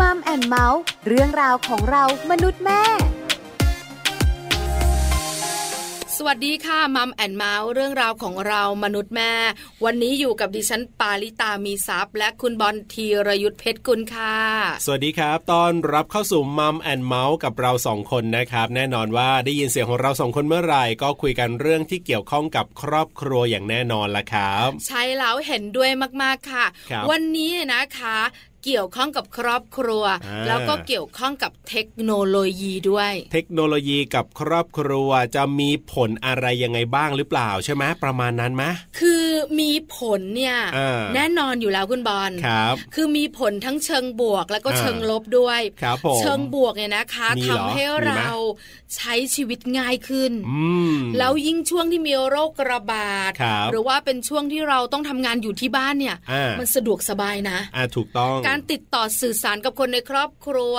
Mom and Mouth เรื่องราวของเรามนุษย์แม่สวัสดีค่ะ Mom and Mouth เรื่องราวของเรามนุษย์แม่ วันนี้อยู่กับดิฉันปาลิตามีซัพ์และคุณบอลธีรยุทธเพชรกุลค่ะ สวัสดีครับต้อนรับเข้าสู่ Mom and Mouth กับเราสองคนนะครับแน่นอนว่าได้ยินเสียงของเราสองคนเมื่อไหร่ก็คุยกันเรื่องที่เกี่ยวข้องกับครอบครัวอย่างแน่นอนละครับ ใช่แล้วเห็นด้วยมากๆค่ะวันนี้นะคะ เกี่ยวข้องกับครอบครัว แล้วก็เกี่ยวข้องกับเทคโนโลยีด้วย เทคโนโลยีกับครอบครัวจะมีผลอะไรยังไงบ้างหรือเปล่าใช่ไหมประมาณนั้นไหมคือมีผลเนี่ยแน่นอนอยู่แล้วคุณบอลครับ คือมีผลทั้งเชิงบวกแล้วก็เชิงลบด้วยครับผมเชิงบวกเนี่ยนะคะทำให้เราใช้ชีวิตง่ายขึ้นแล้วยิ่งช่วงที่มีโรคระบาดหรือว่าเป็นช่วงที่เราต้องทำงานอยู่ที่บ้านเนี่ย มันสะดวกสบายนะอ่าถูกต้องการติดต่อสื่อสารกับคนในครอบครัว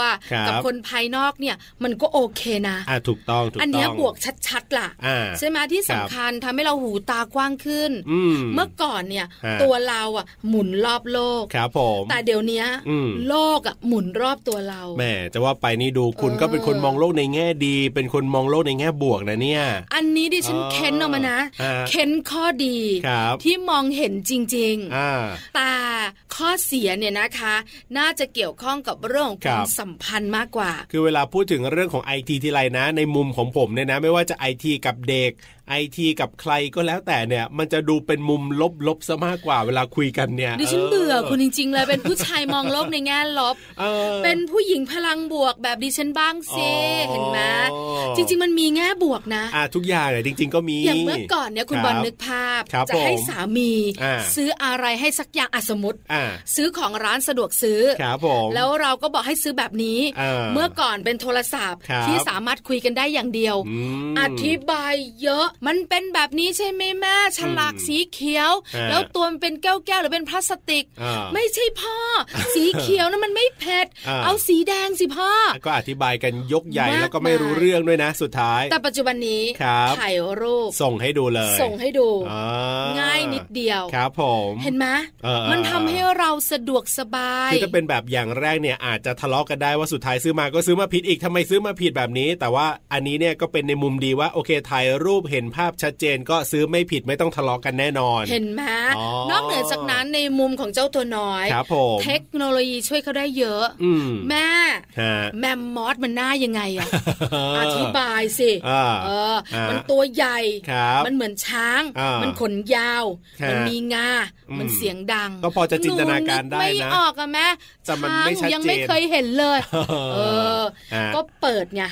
กับคนภายนอกเนี่ยมันก็โอเคนะอ่าถูกต้องถูกต้องอันนี้บวกชัดๆล่ะใช่ไหมที่สำคัญทำให้เราหูตากว้างขึ้น เมื่อก่อนเนี่ยตัวเราอะหมุนรอบโลกครับผมแต่เดี๋ยวนี้โลกอะหมุนรอบตัวเราแม่จะว่าไปนี่ดูคุณก็เป็นคนมองโลกในแง่ดี เป็นคนมองโลกในแง่บวกนะเนี่ย อันนี้ดิฉันเค้นออกมานะ เค้นข้อดีที่มองเห็นจริงๆแต่ข้อเสียเนี่ยนะคะน่าจะเกี่ยวข้องกับเรื่องของความสัมพันธ์มากกว่า คือเวลาพูดถึงเรื่องของไอทีทีไรนะ ในมุมของผมเนี่ยนะ ไม่ว่าจะไอทีกับเด็กไอทีกับใครก็แล้วแต่เนี่ย มันจะดูเป็นมุมลบๆซะมากกว่าเวลาคุยกันเนี่ยดิฉันเบื่อคุณจริง ๆ เลยเป็นผู้ชายมองโลกในแง่ลบเป็นผู้หญิงพลังบวกแบบดิฉันบ้างซิเห็นไหมจริง ๆ มันมีแง่บวกนะอ่าทุกอย่างเลยจริง ๆก็มีอย่างเมื่อก่อนเนี่ยคุณบอลนึกภาพ จะให้สามี ซื้ออะไรให้สักอย่างอสมมติซื้อของร้านสะดวกซื้อแล้วเราก็บอกให้ซื้อแบบนี้ เมื่อก่อนเป็นโทรศัพท์ที่สามารถคุยกันได้อย่างเดียว อธิบายเยอะมันเป็นแบบนี้ใช่ไหมแม่ฉลากสีเขียว แล้วตัวมันเป็นแก้วแก้วหรือเป็นพลาสติก ไม่ใช่พ่อ สีเขียวนั้นมันไม่เผ็ดเอาสีแดงสิพ่อ ก็อธิบายกันยกใหญ่แล้วก็ไม่รู้เรื่องด้วยนะ สุดท้าย แต่ปัจจุบันนี้ถ่ายรูปส่งให้ดูเลย ส่งให้ดูง่ายนิดเดียวครับผมเห็นไหมมันทำให้เราสะดวกสบายคือถ้าเป็นแบบอย่างแรกเนี่ยอาจจะทะเลาะกันได้ว่าสุดท้ายซื้อมาก็ซื้อมาผิดอีกทำไมซื้อมาผิดแบบนี้ แต่ว่าอันนี้เนี่ยก็เป็นในมุมดีว่าโอเคถ่ายรูปเห็นภาพชัดเจนก็ซื้อไม่ผิดไม่ต้องทะเลาะกกันแน่นอน เห็นไหมนอกเหนือจากนั้นในมุมของเจ้าตัวน้อยครับผมเทคโนโลยีช่วยเขาได้เยอะแม่แมมมอสมันหน้ายังไงอะอธิบายสิเออมันตัวใหญ่ มันเหมือนช้าง มันขนยาว มันมีงา มันเสียงดัง ก็พอจะจินตนาการได้นะไม่ออกอะแม่ช้างยังไม่เคยเห็นเลย เออ ก็เปิดไง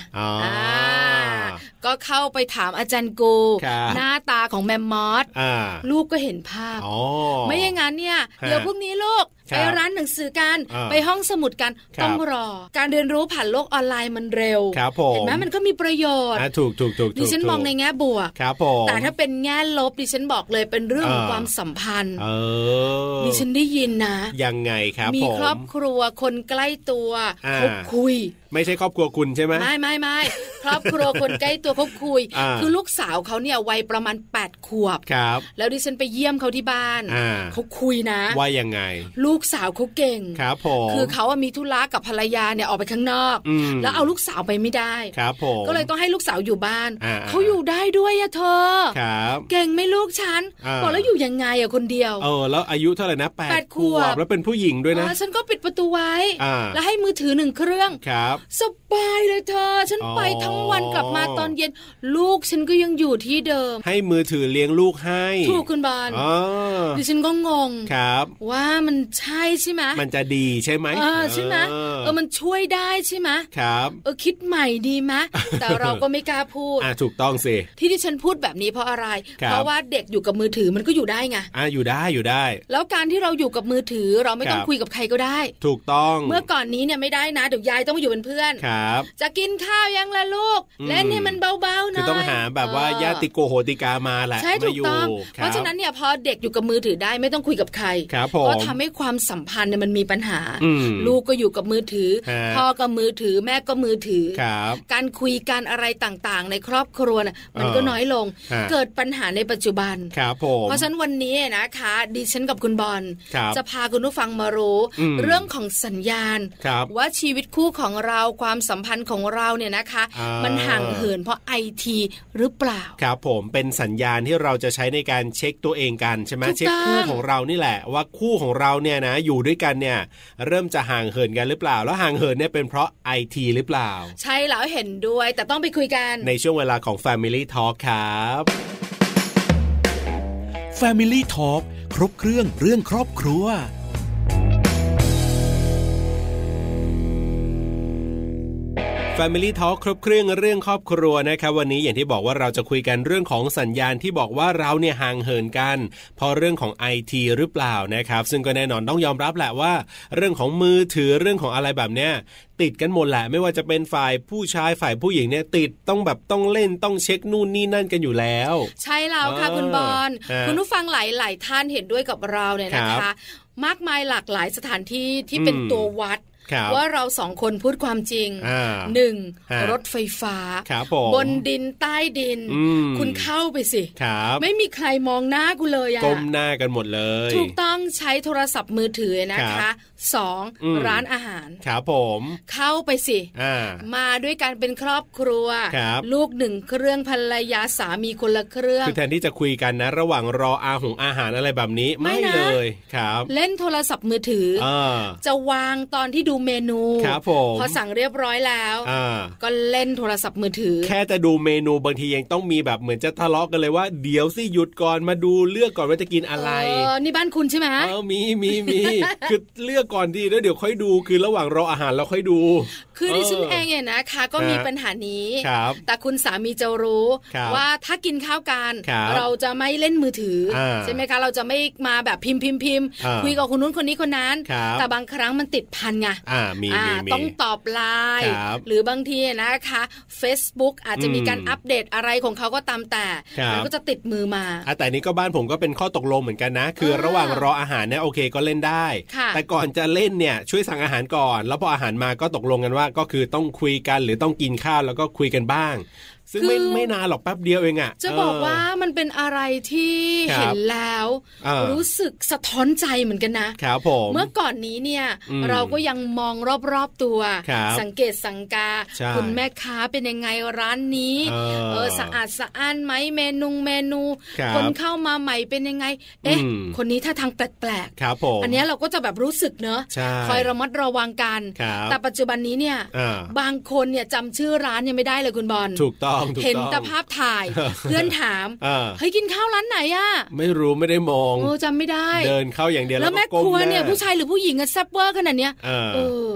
ก็เข้าไปถามอาจารย์กูหน้าตาของแมมมอสลูกก็เห็นภาพ ไม่อย่างนั้นเนี่ย เดี๋ยวพรุ่งนี้ลูกไปร้านหนังสือกันไปห้องสมุดกันต้องรอ การเรียนรู้ผ่านโลกออนไลน์มันเร็วเห็นไหมมันก็มีประโยชน์ถูกถูกถูกดิฉันมองในแง่บวกครับผมแต่ถ้าเป็นแง่ลบดิฉันบอกเลยเป็นเรื่องของความสัมพันธ์ดิฉันได้ยินนะ ยังไงครับมีครอบครัวคนใกล้ตัวเขาคุยไม่ใช่ครอบครัวคุณใช่ไหมไม่ไม่ไม่ครอบครัวคนใกล้ตัวเขาคุย คือลูกสาวเขาเนี่ยวัยประมาณ8ปดขวบครับ แล้วดิฉันไปเยี่ยมเขาที่บ้านเขาคุยนะว่ายังไงลูกสาวเขาเก่งครับผมคือเขามีธุระกับภรรยาเนี่ยออกไปข้างนอก แล้วเอาลูกสาวไปไม่ได้ครับผมก็เลยต้องให้ลูกสาวอยู่บ้าน เขาอยู่ได้ด้วยอะเธอครับเก่งไม่ลูกฉันบอกแล้วอยู่ยังไงอะคนเดียวเออแล้วอายุเท่าไหร่นะแปดขวบแล้วเป็นผู้หญิงด้วยนะฉันก็ปิดประตูไว้แล้วให้มือถือหนึ่งเครื่องครับสบายเลยเธอ ฉันไปทั้งวันกลับมาตอนเย็น ลูกฉันก็ยังอยู่ที่เดิม ให้มือถือเลี้ยงลูกให้ ถูกคุณบอลดิฉันก็งงครับ ว่ามันใช่ใช่ไหมมันจะดีใช่ไหมเออใช่ไหมเออมันช่วยได้ใช่ไหมครับเออคิดใหม่ดีไหมแต่เราก็ไม่กล้าพูดอ่าถูกต้องสิที่ที่ฉันพูดแบบนี้เพราะอะไร เพราะว่าเด็กอยู่กับมือถือมันก็อยู่ได้ไงอ่าอยู่ได้อยู่ได้ แล้วการที่เราอยู่กับมือถือเราไม่ต้องคุยกับใครก็ได้ ถูกต้องเมื่อก่อนนี้เนี่ยไม่ได้นะเดี๋ยวยายต้องมาอยู่เป็นเพื่อนครับ จะกินข้าวยังละลูกเล่นเนี่ยมันเบาๆหน่อยคือต้องหาแบบว่าญาติโกโหติกามาแหละใช่ถูกต้องเพราะฉะนั้นเนี่ยพอเด็กอยู่กับมือถือได้ไม่ต้องคุยกับใครก็ทำให้ความความสัมพันธ์เนี่ยมันมีปัญหา ลูกก็อยู่กับมือถือ พ่อก็มือถือแม่ก็มือถือ การคุยกันอะไรต่างๆ ในครอบครัวน่ะมันก็น้อยลง เกิดปัญหาในปัจจุบันครับเพราะฉะนั้นวันนี้นะคะ ดิฉันกับคุณบอลจะพาคุณผู้ฟังมารู้ เรื่องของสัญญาณ ว่าชีวิตคู่ของเราความสัมพันธ์ของเราเนี่ยนะคะ มันห่างเหินเพราะไอทีหรือเปล่า ครับผมเป็นสัญญาณที่เราจะใช้ในการเช็คตัวเองกันใช่ไหมเช็คคู่ของเรานี่แหละว่าคู่ของเราเนี่ยนะ อยู่ด้วยกันเนี่ยเริ่มจะห่างเหินกันหรือเปล่า แล้วห่างเหินเนี่ยเป็นเพราะไอทีหรือเปล่า ใช่แล้วเห็นด้วยแต่ต้องไปคุยกัน ในช่วงเวลาของ Family Talk ครับ Family Talk ครบเครื่องเรื่องครอบครัว Family Talk ครบเครื่องเรื่องครอบครัวนะครับวันนี้อย่างที่บอกว่าเราจะคุยกันเรื่องของสัญญาณที่บอกว่าเราเนี่ยห่างเหินกันเพราะเรื่องของไอทีหรือเปล่านะครับ ซึ่งก็แน่นอนต้องยอมรับแหละว่า เรื่องของมือถือเรื่องของอะไรแบบเนี้ยติดกันหมดแหละไม่ว่าจะเป็นฝ่ายผู้ชายฝ่ายผู้หญิงเนี่ยติดต้องแบบต้องเล่นต้องเช็คนู่นนี่นั่นกันอยู่แล้ว ใช่แล้วค่ะคุณบอลคุณผู้ฟังหลาย ๆ ท่านเห็นด้วยกับเราเนี่ยนะคะ มากมายหลากหลายสถานที่ที่เป็นตัววัด ว่าเราสองคนพูดความจริงหนึ่งรถไฟฟ้าบนดินใต้ดิน คุณเข้าไปสิไม่มีใครมองหน้ากูเลยอะก้มหน้ากันหมดเลย ถูกต้องใช้โทรศัพท์มือถือนะคะสองร้านอาหารครับผมเข้าไปสิมาด้วยกันเป็นครอบครัวลูกหนึ่งเครื่องภรรยาสามีคนละเครื่องคือแทนที่จะคุยกันนะ ระหว่างรออาหงอาหารอะไรแบบนี้ไม่เลยครับ เล่นโทรศัพท์มือถืออจะวางตอนที่ดูเมนูครับผมพอสั่งเรียบร้อยแล้วก็เล่นโทรศัพท์มือถือ แค่จะดูเมนูบางทียังต้องมีแบบเหมือนจะทะเลาะกันเลยว่าเดี๋ยวสิหยุดก่อนมาดูเลือกก่อนว่าจะกินอะไรเออนี่บ้านคุณใช่ไหมเออมีมีมีคือเลือกก่อนดีแล้วเดี๋ยวค่อยดูคือระหว่างรออาหารเราค่อยดู คือดิฉันเองเนี่ยนะคะ ก็มีปัญหานี้แต่คุณสามีจะรู้ว่าถ้ากินข้าวกันเราจะไม่เล่นมือถือใช่ไหมคะเราจะไม่มาแบบพิมพ์พิมพ์พิมพ์คุยกับคนนู้นคนนี้คนนั้น แต่บางครั้งมันติดพันไงต้องตอบไลน์หรือบางทีนะคะ Facebook อาจจะมีการอัปเดตอะไรของเขาก็ตามแต่มันก็จะติดมือมาแต่นี้ก็บ้านผมก็เป็นข้อตกลงเหมือนกันนะ คือระหว่างรออาหารเนี่ยโอเคก็เล่นได้ แต่ก่อนจะเล่นเนี่ยช่วยสั่งอาหารก่อน แล้วพออาหารมาก็ตกลงกันว่า ก็คือต้องคุยกันหรือต้องกินข้าวแล้วก็คุยกันบ้าง ซึ่งไม่ไม่นานหรอกแป๊บเดียวเองอะจะบอกว่ามันเป็นอะไรที่เห็นแล้ว รู้สึกสะท้อนใจเหมือนกันนะครับผมเมื่อก่อนนี้เนี่ยเราก็ยังมองรอบๆตัว สังเกตสังกา คุณแม่ค้าเป็นยังไงร้านนี้เออสะอาดสะอ้านไหมเมนูเมนู คนเข้ามาใหม่เป็นยังไง เอ๊ะ คนนี้ถ้าทางแปลกๆครับผมอันนี้เราก็จะแบบรู้สึกเนอะคอยระมัดระวังกัน แต่ปัจจุบันนี้เนี่ยบางคนเนี่ยจำชื่อร้านยังไม่ได้เลยคุณบอลถูกต้องเห็นแต่ภาพถ่าย เพื่อนถามเฮ้ยกินข้าวร้านไหนอะไม่รู้ไม่ได้มองโอ้จำไม่ได้ เดินเข้าอย่างเดียวแล้วแม่ครัวเนี่ยผู้ชายหรือผู้หญิงอะแซบเวอร์ขนาดเนี้ยเออ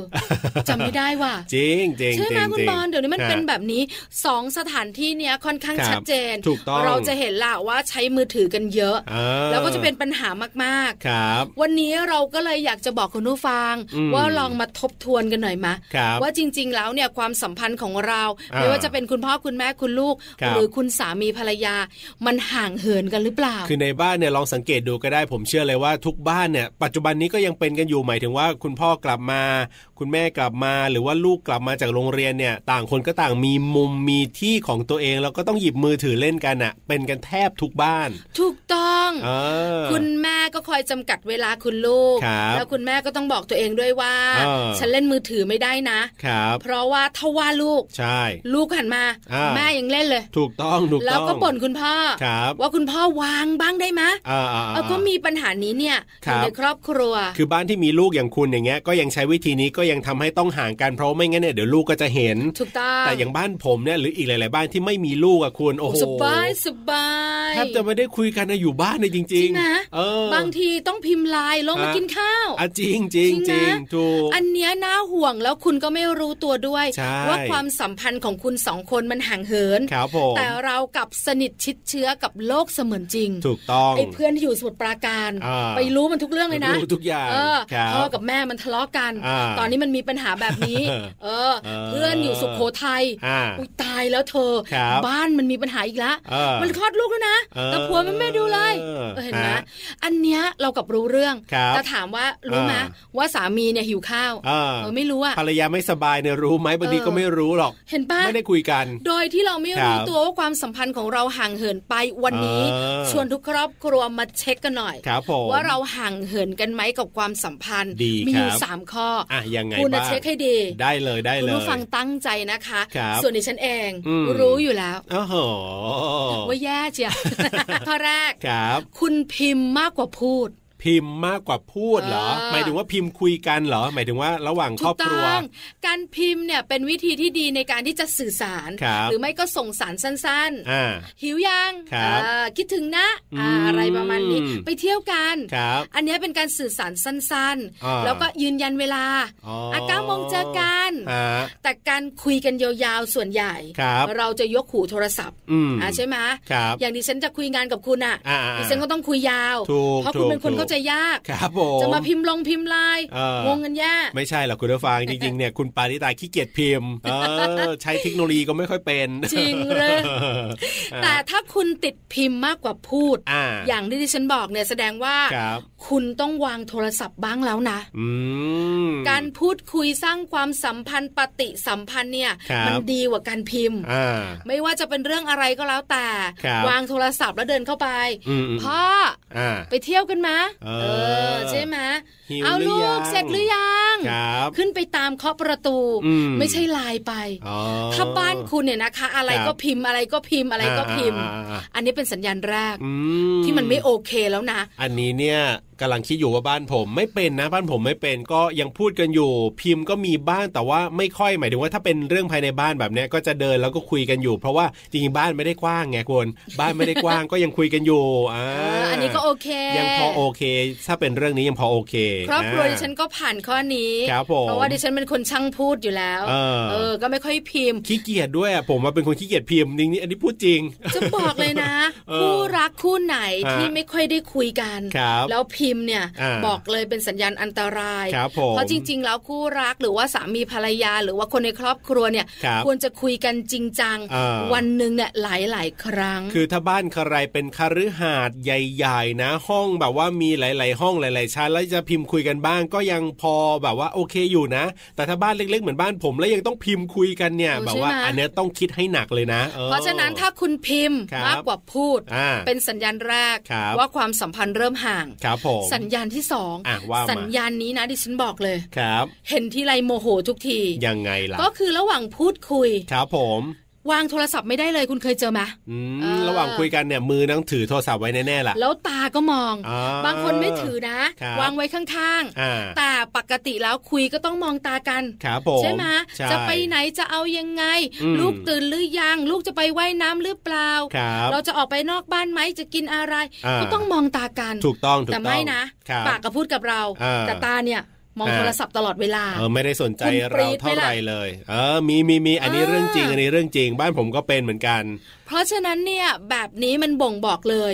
จำไม่ได้ว่ะจริงจริงใช่ไหมคุณบอลเดี๋ยวนี้มันเป็นแบบนี้สองสถานที่เนี้ยค่อนข้างชัดเจนถูกต้องเราจะเห็นละว่าใช้มือถือกันเยอะ แล้วก็จะเป็นปัญหามากๆครับ วันนี้เราก็เลยอยากจะบอกคุณผู้ฟัง ว่าลองมาทบทวนกันหน่อยมะว่าจริง ๆ แล้วเนี่ยความสัมพันธ์ของเรา ไม่ว่าจะเป็นคุณพ่อคุณแม่คุณลูก หรือคุณสามีภรรยา มันห่างเหินกันหรือเปล่า คือในบ้านเนี่ยลองสังเกตดูก็ได้ผมเชื่อเลยว่าทุกบ้านเนี่ยปัจจุบันนี้ก็ยังเป็นกันอยู่หมายถึงว่า คุณพ่อกลับมา คุณแม่กลับมา หรือว่าลูกกลับมาจากโรงเรียนเนี่ย ต่างคนก็ต่างมีมุมมีที่ของตัวเอง แล้วก็ต้องหยิบมือถือเล่นกันอะ เป็นกันแทบทุกบ้าน ถูกต้องอคุณแม่ก็คอยจำกัดเวลาคุณลูก แล้วคุณแม่ก็ต้องบอกตัวเองด้วยว่า ฉันเล่นมือถือไม่ได้นะครับเพราะว่าถ้าว่าลูก ใช่ ลูกหันมาแม่ยังเล่นเลย ถูกต้องถูกแล้วก็บ่นคุณพ่อว่าคุณพ่อวางบ้างได้ไหมอ่าก็มีปัญหานี้เนี่ยในครอบครัว คือบ้านที่มีลูกอย่างคุณอย่างเงี้ยก็ยังใช้วิธีนี้ก็ยังทำให้ต้องห่างกันเพราะไม่งั้นเนี่ยเดี๋ยวลูกก็จะเห็นถูกต้องแต่อย่างบ้านผมเนี่ยหรืออีกหลาย ๆ บ้านที่ไม่มีลูกอะคุณโอ้โหสบายสบาย แทบจะไม่ได้คุยกันนะอยู่บ้านเลยจริงๆนะบางทีต้องพิมพ์ไลน์ลงมากินข้าวอะจริงจริงจริงถูกอันเนี้ยน่าห่วงแล้วคุณก็ไม่รู้ตัวด้วย ว่าความสัมพันธ์ของคุณสองคนมันห่างเหินแต่เรากับสนิทชิดเชื้อกับโลกเสมือนจริง ถูกต้องไอ้เพื่อนที่อยู่สมุทรปราการไปรู้มันทุกเรื่องเลยนะรู้ทุกอย่างพ่อกับแม่มันทะเลาะกัน ตอนนี้มันมีปัญหาแบบนี้ เออ เพื่อนอยู่สุโขทัยอุ้ยตายแล้วเธอ บ้านมันมีปัญหาอีกแล้วมันคลอดลูกแล้วนะแต่ผัวมันไม่ดูเลยเห็นไหมอันเนี้ยเรากับรู้เรื่องแต่ถามว่ารู้ไหมว่าสามีเนี่ยหิวข้าวเออไม่รู้อะภรรยาไม่สบายเนี่ยรู้ไหมบางทีก็ไม่รู้หรอก เห็นปะไม่ได้คุยกัน โดยที่เราไม่รู้ตัวว่าความสัมพันธ์ของเราห่างเหินไปวันนี้ ชวนทุกครอบครัวมาเช็คกันหน่อยว่าเราห่างเหินกันไหมกับความสัมพันธ์มีอยู่สามข้ออะยังไงคุณเช็คให้ดีได้เลยได้เลยคุณผู้ฟังตั้งใจนะคะ ส่วนดิฉันเองรู้อยู่แล้วโอ้โหว่าแย่เจียข้อแรกครับ คุณพิมพ์มากกว่าพูด พิมพ์มากกว่าพูดเหรอ หมายถึงว่าพิมพ์คุยกันเหรอ หมายถึงว่าระหว่างครอบครัว การพิมพ์เนี่ยเป็นวิธีที่ดีในการที่จะสื่อสาร หรือไม่ก็ส่งสารสั้นๆ หิวยังคิดถึงนะอะไรประมาณนี้ ไปเที่ยวกัน อันนี้เป็นการสื่อสารสั้นๆ แล้วก็ยืนยันเวลาอาก้ามองเจอกัน แต่การคุยกันยาวๆส่วนใหญ่ เราจะยกหูโทรศัพท์ใช่ไหมอย่างดิฉันจะคุยงานกับคุณอะดิฉันก็ต้องคุยยาว เพราะคุณเป็นคนเขาจะยากครับผมจะมาพิมพ์ลงพิมพ์ลายงงกันยากไม่ใช่หรอกคุณผู้ฟังจริงๆเนี่ยคุณปาริตาขี้เกียจพิมพ์ใช้เทคโนโลยีก็ไม่ค่อยเป็น จริงเลยแต่ถ้าคุณติดพิมพ์มากกว่าพูดอย่างที่ดิฉันบอกเนี่ยแสดงว่าคุณต้องวางโทรศัพท์บ้างแล้วนะการพูดคุยสร้างความสัมพันธ์ปฏิสัมพันธ์เนี่ยมันดีกว่าการพิมพ์ไม่ว่าจะเป็นเรื่องอะไรก็แล้วแต่ วางโทรศัพท์แล้วเดินเข้าไปพ่อไปเที่ยวกันมาเออ ใช่ไหมเอาลูกเสร็จหรือยังขึ้นไปตามเคาะประตู ไม่ใช่ไลน์ไปถ้าบ้านคุณเนี่ยนะคะ อะไรก็พิมพ์อะไรก็พิมพ์อะไรก็พิมพ์ อันนี้เป็นสัญญาณแรกที่มันไม่โอเคแล้วนะ อันนี้เนี่ยกำลังคิดอยู่ว่าบ้านผมไม่เป็นนะบ้านผมไม่เป็นก็ยังพูดกันอยู่ พิมพ์ก็มีบ้านแต่ว่าไม่ค่อยหมายถึงว่าถ้าเป็นเรื่องภายในบ้านแบบนี้ก็จะเดินแล้วก็คุยกันอยู่ เพราะว่าจริงๆบ้านไม่ได้กว้างไงคุณบ้านไม่ได้กว้างก็ยังคุยกันอยู่อ่าอันนี้ก็โอเค ยังพอโอเค ถ้าเป็นเรื่องนี้ยังพอโอเคครอบครัวดิฉันก็ผ่านข้อนี้เพราะว่าดิฉันเป็นคนช่างพูดอยู่แล้วเออก็ไม่ค่อยพิมพ์ขี้เกียจด้วยอะผมมาเป็นคนขี้เกียจพิมพ์จริงนี่อันนี้พูดจริงจะบอกเลยนะคู่รักคู่ไหนที่ไม่ค่อยได้คุยกัน แล้วพิมพ์เนี่ยบอกเลยเป็นสัญญาณอันตรายเพราะจริง ๆ แล้วคู่รักหรือว่าสามีภรรยาหรือว่าคนในครอบครัวเนี่ยควรจะคุยกันจริงจังวันหนึ่งเนี่ยหลายๆ ครั้ง คือถ้าบ้านใครเป็นคฤหาสน์ใหญ่ ๆ นะ ห้องแบบว่ามีหลาย ๆ ห้องหลาย ๆ ชั้นแล้วจะพิมพ์คุยกันบ้าง ก็ยังพอแบบว่าโอเคอยู่นะ แต่ถ้าบ้านเล็ก ๆ เหมือนบ้านผมแล้วยังต้องพิมพ์คุยกันเนี่ยแบบว่าอันนี้ต้องคิดให้หนักเลยนะ เพราะฉะนั้นถ้าคุณพิมพ์มากกว่าพูด เป็นสัญญาณแรกว่าความสัมพันธ์เริ่มห่าง สัญญาณที่สองสัญญาณนี้นะดิฉันบอกเลยครับ เห็นทีไรโมโหทุกทียังไงล่ะก็คือระหว่างพูดคุยครับผม วางโทรศัพท์ไม่ได้เลยคุณเคยเจอไหมระหว่างคุยกันเนี่ยมือต้องถือโทรศัพท์ไว้แน่ๆล่ะ แล้วตาก็มองอบางคนไม่ถือนะ วางไว้ข้างๆ แต่ปกติแล้วคุยก็ต้องมองตากันใช่ไหมจะไปไหนจะเอายังไง ลูกตื่นหรือยัง ลูกจะไปไว่ายน้ำหรือเปล่า เราจะออกไปนอกบ้านไหมจะกินอะไร ก็ต้องมองตากัน ถูกต้องแต่ไม่นะ ปากก็พูดกับเรา แต่ตาเนี่ย มองโทรศัพท์ตลอดเวลาเออไม่ได้สนใจเราเท่าไหร่เลย เออมีมีมีอันนี้เรื่องจริงอันนี้เรื่องจริงบ้านผมก็เป็นเหมือนกัน เพราะฉะนั้นเนี่ยแบบนี้มันบ่งบอกเลย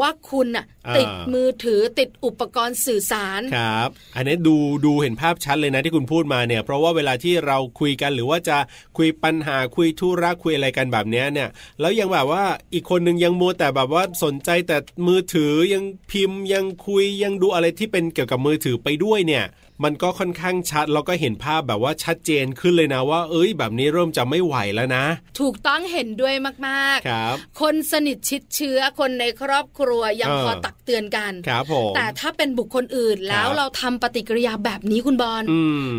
ว่าคุณอะติดมือถือติดอุปกรณ์สื่อสารครับ อันนี้ดูดูเห็นภาพชัดเลยนะที่คุณพูดมาเนี่ย เพราะว่าเวลาที่เราคุยกันหรือว่าจะคุยปัญหาคุยธุระคุยอะไรกันแบบนี้เนี่ย แล้วยังแบบว่าอีกคนหนึ่งยังมัวแต่แบบว่าสนใจแต่มือถือยังพิมพ์ยังคุยยังดูอะไรที่เป็นเกี่ยวกับมือถือไปด้วยเนี่ยมันก็ค่อนข้างชัดแล้วก็เห็นภาพแบบว่าชัดเจนขึ้นเลยนะว่า เอ้ยแบบนี้เริ่มจะไม่ไหวแล้วนะ ถูกต้องเห็นด้วยมากๆครับคนสนิทชิดเชื้อคนในครอบครัวยังพอตักเตือนกันครับผมแต่ถ้าเป็นบุคคลอื่นแล้วเราทำปฏิกิริยาแบบนี้คุณบอล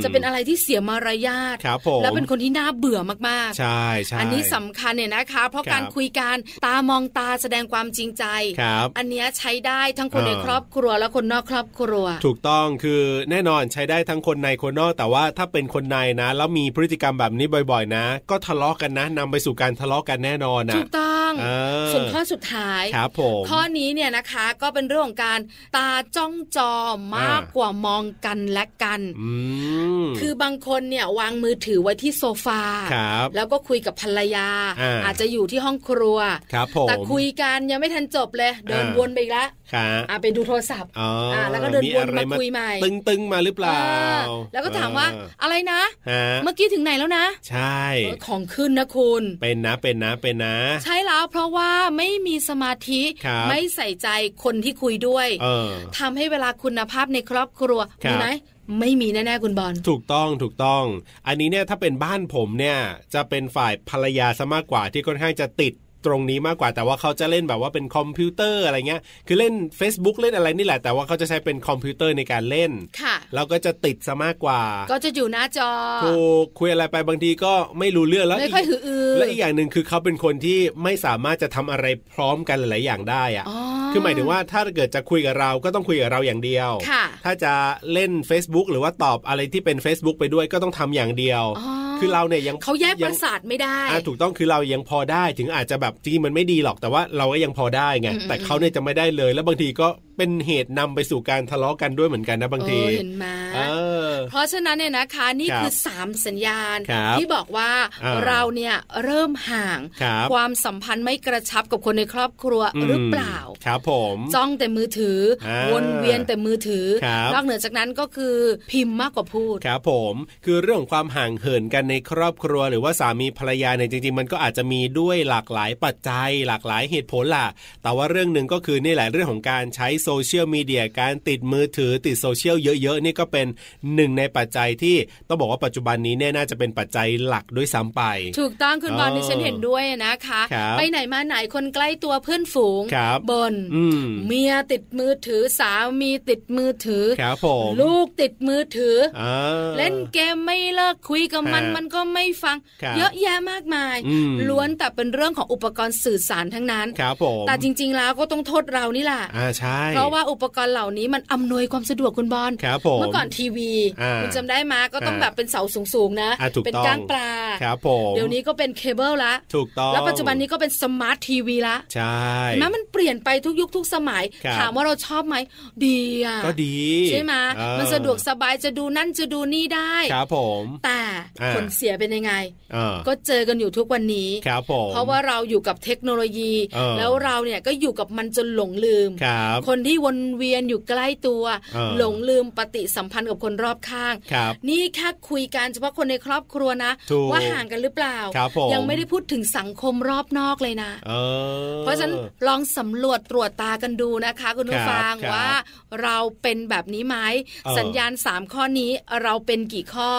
จะเป็นอะไรที่เสียมารยาทครับผมแล้วเป็นคนที่น่าเบื่อมากๆ ใช่ใช่อันนี้สำคัญเนี่ยนะคะ เพราะการคุยกันตามองตาแสดงความจริงใจครับอันนี้ใช้ได้ทั้งคนในครอบครัวและคนนอกครอบครัว ถูกต้องคือแน่นอนใช้ได้ทั้งคนในคนนอก แต่ว่าถ้าเป็นคนในนะ แล้วมีพฤติกรรมแบบนี้บ่อย ๆ นะ ก็ทะเลาะกันนะนำไปสู่การทะเลาะกันแน่นอนนะถูกต้อง ส่วนข้อสุดท้ายครับผมข้อนี้เนี่ยนะคะก็เป็นเรื่องของการตาจ้องจอมากกว่ามองกันและกันคือบางคนเนี่ยวางมือถือไว้ที่โซฟาแล้วก็คุยกับภรรยา อาจจะอยู่ที่ห้องครัวครับแต่คุยกันยังไม่ทันจบเลย เดินวนไปอีกแล้ว อ่าไปดูโทรศัพท์อ่าแล้วก็เดินวนมาคุยใหม่ ตึงๆมาหรือเปล่า แล้วก็ถามว่าอะไรนะ เมื่อกี้ถึงไหนแล้วนะ ใช่ ของขึ้นนะคุณ เป็นนะเป็นนะเป็นนะ ใช่แล้วเพราะว่าไม่มีสมาธิไม่ใส่ใจคนที่คุยด้วยทำให้เวลาคุณภาพในครอบครัวมีไหมไม่มีแน่ๆคุณบอลถูกต้องถูกต้อง อันนี้เนี่ยถ้าเป็นบ้านผมเนี่ยจะเป็นฝ่ายภรรยาซะมากกว่าที่ค่อนข้างจะติด ตรงนี้มากกว่าแต่ว่าเขาจะเล่นแบบว่าเป็นคอมพิวเตอร์อะไรเงี้ยคือเล่น Facebook เล่นอะไรนี่แหละ แต่ว่าเขาจะใช้เป็นคอมพิวเตอร์ในการเล่นค่ะเราก็จะติดซะมากกว่า ก็จะอยู่หน้าจอถูกคุยอะไรไปบางทีก็ไม่รู้เรื่องแล้วไม่ค่อยหืออือและอีกอย่างหนึ่งคือเขาเป็นคนที่ไม่สามารถจะทำอะไรพร้อมกันหลายอย่างได้อะคือหมายถึงว่าถ้าเกิดจะคุยกับเราก็ต้องคุยกับเราอย่างเดียว ถ้าจะเล่น Facebook หรือว่าตอบอะไรที่เป็น Facebook ไปด้วยก็ต้องทำอย่างเดียว คือเราเนี่ยยังเขาแยกประสาทไม่ได้ถูกต้องคือเรายังพอได้ถึงอาจจะแบบจริงมันไม่ดีหรอกแต่ว่าเราก็ยังพอได้ไงแต่เขาเนี่ยจะไม่ได้เลย แล้วบางทีก็เป็นเหตุนำไปสู่การทะเลาะกันด้วยเหมือนกันนะบางทีเห็นไหมเพราะฉะนั้นเนี่ยนะคะนี่คือสามสัญญาณที่บอกว่าเราเนี่ยเริ่มห่างความสัมพันธ์ไม่กระชับกับคนในครอบครัวหรือเปล่าครับผมจ้องแต่มือถือวนเวียนแต่มือถือนอกเหนือจากนั้นก็คือพิมพ์มากกว่าพูดครับผมคือเรื่องของความห่างเหินกันในครอบครัว หรือว่าสามีภรรยาเนี่ยจริงๆ มันก็อาจจะมีด้วยหลากหลายปัจจัยหลากหลายเหตุผลล่ะ แต่ว่าเรื่องหนึ่งก็คือนี่แหละเรื่องของการใช้โซเชียลมีเดียการติดมือถือติดโซเชียลเยอะๆ นี่ก็เป็นหนึ่งในปัจจัยที่ต้องบอกว่าปัจจุบันนี้เนี่ยน่าจะเป็นปัจจัยหลักด้วยซ้ำไป ถูกต้องคุณบอลที่ฉันเห็นด้วยนะคะ ไปไหนมาไหนคนใกล้ตัวเพื่อนฝูงบนเมียติดมือถือสามีติดมือถือลูกติดมือถือเล่นเกมไม่เลิกคุยกับมันมันก็ไม่ฟัง เยอะแยะมากมาย ล้วนแต่เป็นเรื่องของอุปกรณ์สื่อสารทั้งนั้นแต่จริง ๆ แล้วก็ต้องโทษเรานี่แหละเพราะว่าอุปกรณ์เหล่านี้มันอำนวยความสะดวกคุณบอลเมื่อก่อนทีวีคุณจำได้มาก็ต้องแบบเป็นเสาสูงๆนะเป็นก้างปลาเดี๋ยวนี้ก็เป็นเคเบิลละถูกต้องแล้วปัจจุบันนี้ก็เป็นสมาร์ททีวีละใช่แม้มันเปลี่ยนไปทุกยุคทุกสมัย ถามว่าเราชอบไหมดีอะก็ดีใช่ไหมมันสะดวกสบายจะดูนั่นจะดูนี่ได้ครับผมแต่ผลเสียเป็นยังไงก็เจอกันอยู่ทุกวันนี้ครับผมเพราะว่าเราอยู่กับเทคโนโลยี แล้วเราเนี่ยก็อยู่กับมันจนหลงลืมคนที่วนเวียนอยู่ใกล้ตัว หลงลืมปฏิสัมพันธ์กับคนรอบข้าง นี่แค่คุยกันเฉพาะคนในครอบครัวนะ ว่าห่างกันหรือเปล่า ยังไม่ได้พูดถึงสังคมรอบนอกเลยนะเพราะฉะนั้นลองสำรวจตรวจตากันดูนะคะ คุณผู้ฟังว่าเราเป็นแบบนี้ไหมสัญญาณ 3 ข้อนี้เราเป็นกี่ข้อ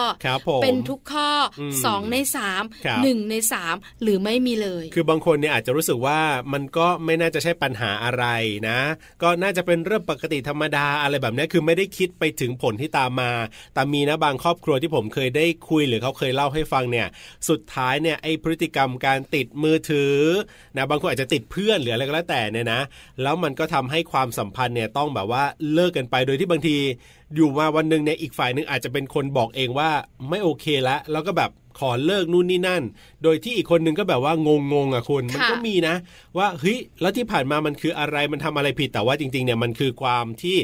เป็นทุกข้อ 2 ใน 3 1 ใน 3 หรือไม่มีเลย คือบางคนคนเนี่ยอาจจะรู้สึกว่ามันก็ไม่น่าจะใช่ปัญหาอะไรนะ ก็น่าจะเป็นเรื่องปกติธรรมดาอะไรแบบนี้คือไม่ได้คิดไปถึงผลที่ตามมา แต่มีนะบางครอบครัวที่ผมเคยได้คุยหรือเขาเคยเล่าให้ฟังเนี่ย สุดท้ายเนี่ยไอพฤติกรรมการติดมือถือนะบางคนอาจจะติดเพื่อนหรืออะไรก็แล้วแต่เนี่ยนะ แล้วมันก็ทำให้ความสัมพันธ์เนี่ยต้องแบบว่าเลิกกันไปโดยที่บางทีอยู่มาวันหนึ่งเนี่ยอีกฝ่ายหนึ่งอาจจะเป็นคนบอกเองว่าไม่โอเคแล้วแล้วก็แบบ ขอเลิกนู่นนี่นั่น โดยที่อีกคนนึงก็แบบว่างงงอะคุณมันก็มีนะ ว่าเฮ้ยแล้วที่ผ่านมามันคืออะไรมันทำอะไรผิดแต่ว่าจริงๆเนี่ยมันคือความที่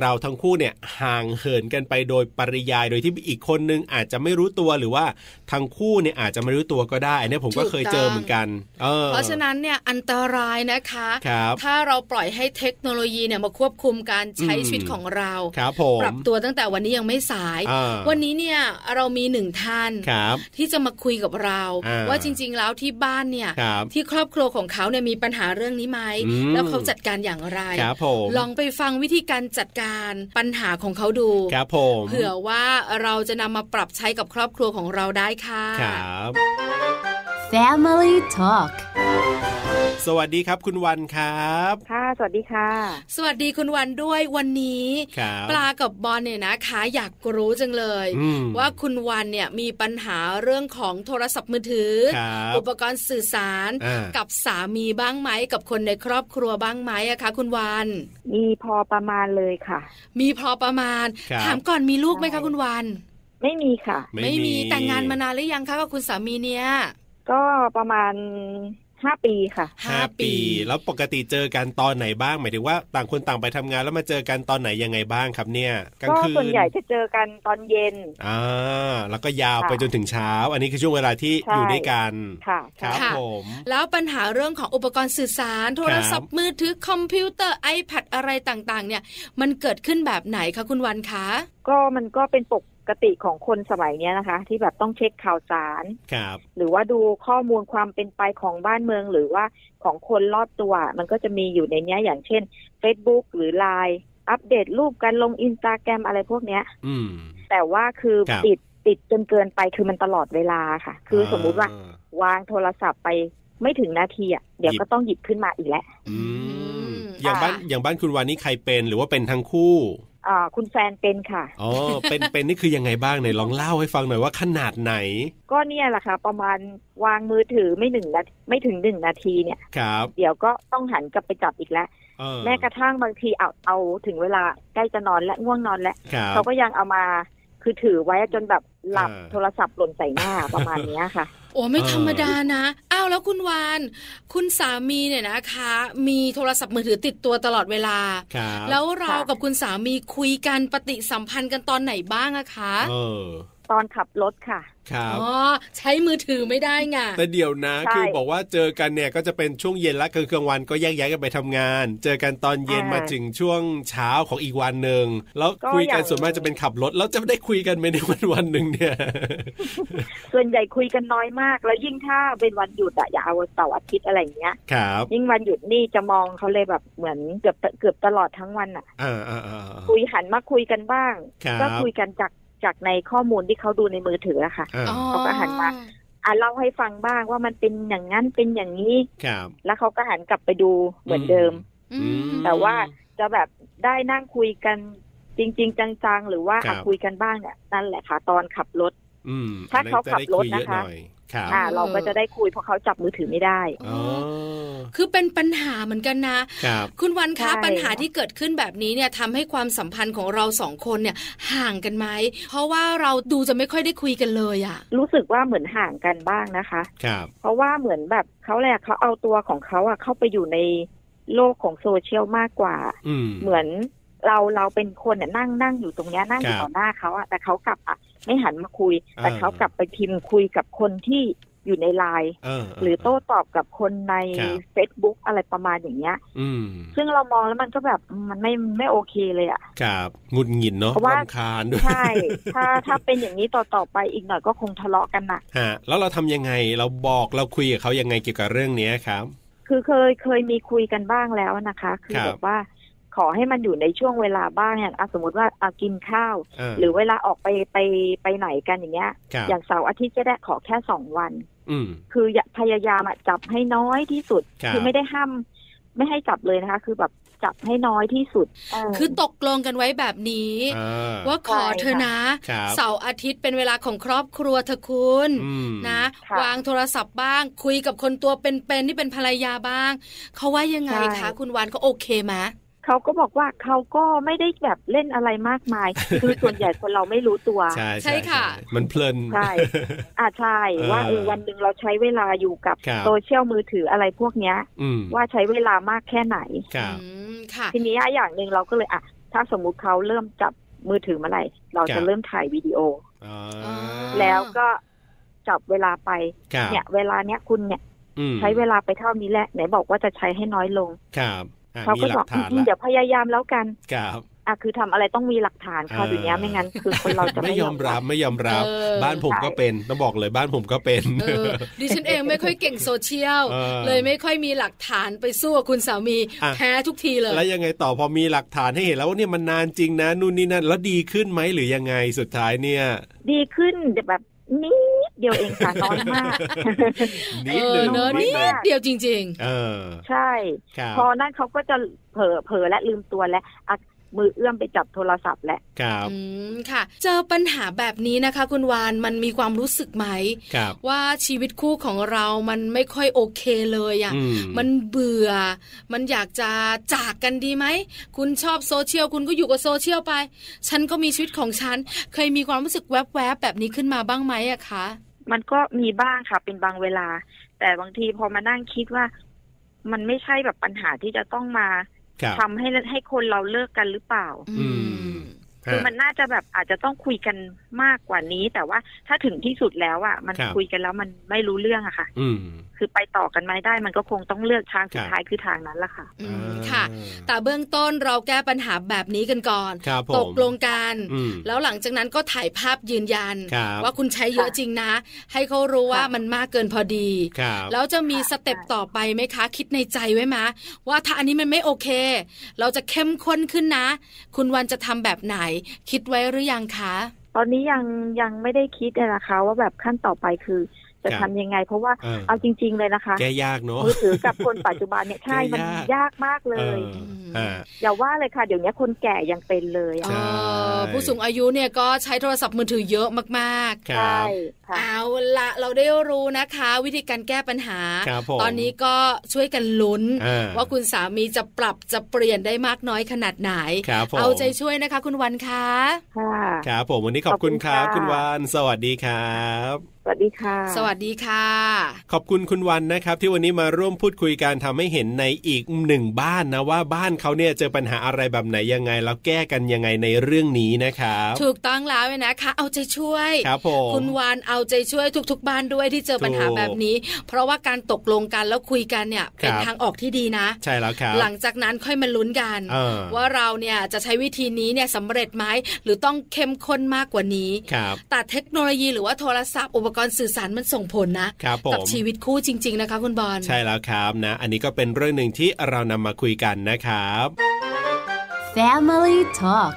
เราทั้งคู่เนี่ยห่างเหินกันไปโดยปริยายโดยที่อีกคนนึงอาจจะไม่รู้ตัวหรือว่าทั้งคู่เนี่ยอาจจะไม่รู้ตัวก็ได้อันนี้ผมก็เคยเจอเหมือนกันเเพราะฉะนั้นเนี่ยอันตรายนะคะคถ้าเราปล่อยให้เทคโนโลยีเนี่ยมาควบคุมการใช้ชีวิตของเราครับปรับตัวตั้งแต่วันนี้ยังไม่สาย วันนี้เนี่ยเรามีหนึ่งท่านที่จะมาคุยกับเรา ว่าจริง ๆ แล้วที่บ้านเนี่ยที่ครอบครัวของเขาเนี่ยมีปัญหาเรื่องนี้ไหมแล้วเขาจัดการอย่างไรลองไปฟังวิธีการจัดการปัญหาของเขาดูเผื่อว่าเราจะนำมาปรับใช้กับครอบครัวของเราได้ค่ะครับ Family Talk สวัสดีครับคุณวันครับ ค่ะ สวัสดีค่ะ สวัสดีคุณวันด้วยวันนี้ปลากับบอลเนี่ยนะคะอยากรู้จังเลย ว่าคุณวันเนี่ยมีปัญหาเรื่องของโทรศัพท์มือถือ อุปกรณ์สื่อสารกับสามีบ้างไหมกับคนในครอบครัวบ้างไหมอะคะคุณวัน มีพอประมาณเลยค่ะ มีพอประมาณ ถามก่อนมีลูกไหมคะคุณวัน ไม่มีค่ะ ไม่มีแต่งงานมานานหรือยังคะกับคุณสามีเนี่ยก็ประมาณ ห้าปีค่ะห้าปี แล้วปกติเจอกันตอนไหนบ้าง หมายถึงว่าต่างคนต่างไปทำงานแล้วมาเจอกันตอนไหนยังไงบ้างครับเนี่ยกลางคืนก็ส่วนใหญ่จะเจอกันตอนเย็นอ่าแล้วก็ยาวไปจนถึงเช้า อันนี้คือช่วงเวลาที่อยู่ด้วยกันค่ะครับผมแล้วปัญหาเรื่องของอุปกรณ์สื่อสาร โทรศัพท์มือถือคอมพิวเตอร์ iPad อะไรต่างๆ เนี่ย มันเกิดขึ้นแบบไหนคะคุณวันคะก็มันก็เป็นปก กติของคนสมัยนี้นะคะ ที่แบบต้องเช็คข่าวสารครับหรือว่าดูข้อมูลความเป็นไปของบ้านเมือง หรือว่าของคนรอบตัว มันก็จะมีอยู่ในนี้อย่างเช่น Facebook หรือ Line อัปเดตรูปการลงอินสตาแกรมอะไรพวกเนี้ยแต่ว่าคือติดติดจนเกินไปคือมันตลอดเวลาค่ะ คือสมมุติว่าวางโทรศัพท์ไปไม่ถึงนาทีอะเดี๋ยวก็ต้องหยิบขึ้นมาอีกแล้วอย่างบ้านอย่างบ้านคุณวานี่ใครเป็นหรือว่าเป็นทั้งคู่อ่า คุณแฟนเป็นค่ะ อ๋อ เป็น เป็นนี่คือยังไงบ้างไหนลองเล่าให้ฟังหน่อยว่าขนาดไหน ก็เนี่ยแหละค่ะ ประมาณวางมือถือไม่หนึ่งนาไม่ถึงหนึ่งนาทีเนี่ย ครับ เดี๋ยวก็ต้องหันกลับไปจับอีกแล้วแม้กระทั่งบางทีเอาเอาถึงเวลาใกล้จะนอนและง่วงนอนแล้วเขาก็ยังเอามาคือถือไว้จนแบบหลับโทรศัพท์หล่นใส่หน้าประมาณนี้ค่ะ โอ้ไม่ธรรมดานะอ้าวแล้วคุณวาน คุณสามีเนี่ยนะคะ มีโทรศัพท์มือถือติดตัวตลอดเวลา แล้วเรากับคุณสามีคุยกันปฏิสัมพันธ์กันตอนไหนบ้างอะคะ ตอนขับรถค่ะ ครับอ๋อใช้มือถือไม่ได้ไงแต่เดี๋ยวนะ คือบอกว่าเจอกันเนี่ยก็จะเป็นช่วงเย็นละคือกลางวันก็แยกย้ายกันไปทำงาน เจอกันตอนเย็นมาถึงช่วงเช้าของอีกวันหนึ่งแล้วคุยกันส่วนมากจะเป็นขับรถแล้วจะได้คุยกันไหมในวันวันหนึ่งเนี่ย ส่วนใหญ่คุยกันน้อยมาก แล้วยิ่งถ้าเป็นวันหยุดอะอย่าเอาเสาร์อาทิตย์อะไรเงี้ยครับยิ่งวันหยุดนี่จะมองเขาเลยแบบเหมือนเกือบเกือบตลอดทั้งวันอะคุยหันมาคุยกันบ้าง ก็คุยกันจาก จากในข้อมูลที่เขาดูในมือถืออะค่ะเขาก็หันมาอ่าเล่าให้ฟังบ้างว่ามันเป็นอย่างนั้นเป็นอย่างนี้ครับแล้วเขาก็หันกลับไปดูเหมือนเดิมแต่ว่าจะแบบได้นั่งคุยกันจริง ๆ จังๆ หรือว่าคุยกันบ้างเนี่ยนั่นแหละค่ะ ตอนขับรถถ้าเขาขับรถนะคะ อ่าเราก็จะได้คุยเพราะเขาจับมือถือไม่ได้คือเป็นปัญหาเหมือนกันนะคุณวันคะปัญหาที่เกิดขึ้นแบบนี้เนี่ยทำให้ความสัมพันธ์ของเราสองคนเนี่ยห่างกันไหมเพราะว่าเราดูจะไม่ค่อยได้คุยกันเลยอะรู้สึกว่าเหมือนห่างกันบ้างนะคะครับเพราะว่าเหมือนแบบเขาแหละเขาเอาตัวของเขาอะเข้าไปอยู่ในโลกของโซเชียลมากกว่า เหมือน เราเราเป็นคนเนี่ยนั่งนั่งอยู่ตรงนี้นั่งอยู่ต่อหน้าเขาอะแต่เขากลับอะไม่หันมาคุย แต่เขากลับไปพิมพ์คุยกับคนที่อยู่ในไลน์หรือโต้ตอบกับคนใน Facebook อะไรประมาณอย่างเงี้ยซึ่งเรามองแล้วมันก็แบบมันไม่ไม่โอเคเลยอะครับงุดหงิดเนาะว่าคานด้วยใช่ถ้าถ้าเป็นอย่างนี้ต่อต่อไปอีกหน่อยก็คงทะเลาะกันนะฮะแล้วเราทำยังไงเราบอกเราคุยกับเขายังไงเกี่ยวกับเรื่องนี้ครับ คือเคยเคยมีคุยกันบ้างแล้วนะคะ คือแบบว่า ขอให้มันอยู่ในช่วงเวลาบ้างอย่างสมมติว่าเอากินข้าว หรือเวลาออกไปไปไปไหนกันอย่างเงี้ย อย่างเสาร์อาทิตย์จะได้ขอแค่สองวันคือพยายามจับให้น้อยที่สุด คือไม่ได้ห้ามไม่ให้จับเลยนะคะ คือแบบจับให้น้อยที่สุด คือตกลงกันไว้แบบนี้ ว่าขอเธอนะ เสาร์อาทิตย์เป็นเวลาของครอบครัวเธอคุณนะ วางโทรศัพท์บ้าง คุยกับคนตัวเป็นๆที่เป็นภรรยาบ้าง เขาว่ายังไงคะ คุณวานก็โอเคไหม เขาก็บอกว่าเขาก็ไม่ได้แบบเล่นอะไรมากมาย คือส่วนใหญ่คนเราไม่รู้ตัว ใช่ใช่ค่ะ มันเพลินใช่อ่าใช่ว่าเออวันหนึ่งเราใช้เวลาอยู่กับโซเชียลมือถืออะไรพวกเนี้ย ว่าใช้เวลามากแค่ไหนทีนี้อย่างหนึ่งเราก็เลยอะถ้าสมมุติเขาเริ่มจับมือถือเมื่อไหร่เราจะเริ่มถ่ายวิดีโอแล้วก็จับเวลาไปเนี่ย เวลาเนี้ยคุณเนี่ยใช้เวลาไปเท่านี้แหละไหนบอกว่าจะใช้ให้น้อยลงครับ เขาก็บอกเดี๋ยวพยายามแล้วกันครับอะคือทำอะไรต้องมีหลักฐานค่ะอย่างเงี้ยไม่งั้นคือคนเราจะไม่ยอมรับไม่ยอมรับ บ้านผมก็เป็นต้องบอกเลยบ้านผมก็เป็นดิฉันเองไม่ค่อยเก่งโซเชียลเลยไม่ค่อยมีหลักฐานไปสู้กับคุณสามีแพ้ทุกทีเลย แล้วยังไงต่อพอมีหลักฐานให้เห็นแล้วว่าเนี่ยมันนานจริงนะนู่นนี่นั่นแล้วดีขึ้นไหมหรือยังไงสุดท้ายเนี่ย ดีขึ้นแบบ นิดเดียวเองค่ะน้อยมากนิดเดียวนิดเดียวจริง ๆ เออ ใช่ พอนั่นเขาก็จะเผลอเผลอและลืมตัวและ มือเอื้อมไปจับโทรศัพท์แหละครับค่ะ เจอปัญหาแบบนี้นะคะ คุณวานมันมีความรู้สึกไหม ว่าชีวิตคู่ของเรามันไม่ค่อยโอเคเลยอะมันเบื่อ มันอยากจะจากกันดีไหม คุณชอบโซเชียลคุณก็อยู่กับโซเชียลไป ฉันก็มีชีวิตของฉัน เคยมีความรู้สึกแวบๆแบบนี้ขึ้นมาบ้างไหมอะคะมันก็มีบ้างค่ะเป็นบางเวลา แต่บางทีพอมานั่งคิดว่า มันไม่ใช่แบบปัญหาที่จะต้องมา ทำให้ให้คนเราเลิกกันหรือเปล่า อืม คือมันน่าจะแบบอาจจะต้องคุยกันมากกว่านี้ แต่ว่าถ้าถึงที่สุดแล้วอะมันคุยกันแล้วมันไม่รู้เรื่องอะค่ะคือไปต่อกันไม่ได้มันก็คงต้องเลือกทางสุดท้ายคือทางนั้นละค่ะค่ะ แต่เบื้องต้นเราแก้ปัญหาแบบนี้กันก่อน ตกลงกัน แล้วหลังจากนั้นก็ถ่ายภาพยืนยัน ว่าคุณใช้เยอะจริงนะ ให้เขารู้ว่ามันมากเกินพอดี แล้วจะมีสเต็ปต่อไปไหมคะ คิดในใจไว้ไหมว่าถ้าอันนี้มันไม่โอเค เราจะเข้มข้นขึ้นนะ คุณวันจะทำแบบไหนคิดไว้หรือยังคะ ตอนนี้ยังยังไม่ได้คิดเลยนะคะว่าแบบขั้นต่อไปคือจะทำยังไง เพราะว่าเอาจริง ๆเลยนะคะแกยากเนาะมือถือกับคนปัจจุบันเนี่ยใช่มันยากมากเลยอย่าว่าเลยค่ะ เดี๋ยวนี้คนแก่ยังเป็นเลยผู้สูงอายุเนี่ยก็ใช้โทรศัพท์มือถือเยอะมากๆใช่เอาละเราได้รู้นะคะ วิธีการแก้ปัญหา ตอนนี้ก็ช่วยกันลุ้น ว่าคุณสามีจะปรับจะเปลี่ยนได้มากน้อยขนาดไหน เอาใจช่วยนะคะ คุณวันคะค่ะครับผมวันนี้ขอบคุณครับ คุณวันสวัสดีครับสวัสดีค่ะ สวัสดีค่ะ ขอบคุณคุณวันนะครับ ที่วันนี้มาร่วมพูดคุยกันทำให้เห็นในอีกหนึ่งบ้านนะว่าบ้านเขาเนี่ยเจอปัญหาอะไรแบบไหนยังไง แล้วแก้กันยังไงในเรื่องนี้นะครับถูกต้องแล้วนะคะ เอาใจช่วยครับผมคุณวันเอาใจช่วยทุก ๆ บ้านด้วยที่เจอปัญหาแบบนี้ เพราะว่าการตกลงกันแล้วคุยกันเนี่ยเป็นทางออกที่ดีนะ ใช่แล้วครับหลังจากนั้นค่อยมาลุ้นกัน ว่าเราเนี่ยจะใช้วิธีนี้เนี่ยสำเร็จไหมหรือต้องเข้มข้นมากกว่านี้แต่เทคโนโลยีหรือว่าโทรศัพท์อุปกรณ์สื่อสารมันส่งผลนะกับชีวิตคู่จริง ๆ นะคะคุณบอลใช่แล้วครับนะ อันนี้ก็เป็นเรื่องหนึ่งที่เรานำมาคุยกันนะครับ Family Talk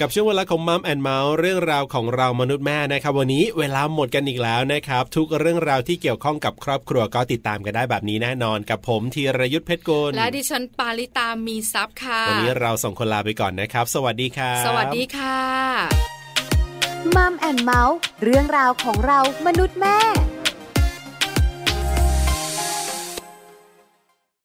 กับช่วงเวลาของมัมแอนเมาส์เรื่องราวของเรามนุษย์แม่นะครับ วันนี้เวลาหมดกันอีกแล้วนะครับ ทุกเรื่องราวที่เกี่ยวข้องกับครอบครัวก็ติดตามกันได้แบบนี้แน่นอนกับผมธีรยุทธเพชรกุลและดิฉันปาริตามีซับค่ะ วันนี้เราส่งคนลาไปก่อนนะครับ สวัสดีครับสวัสดีค่ะมัมแอนเมาส์เรื่องราวของเรามนุษย์แม่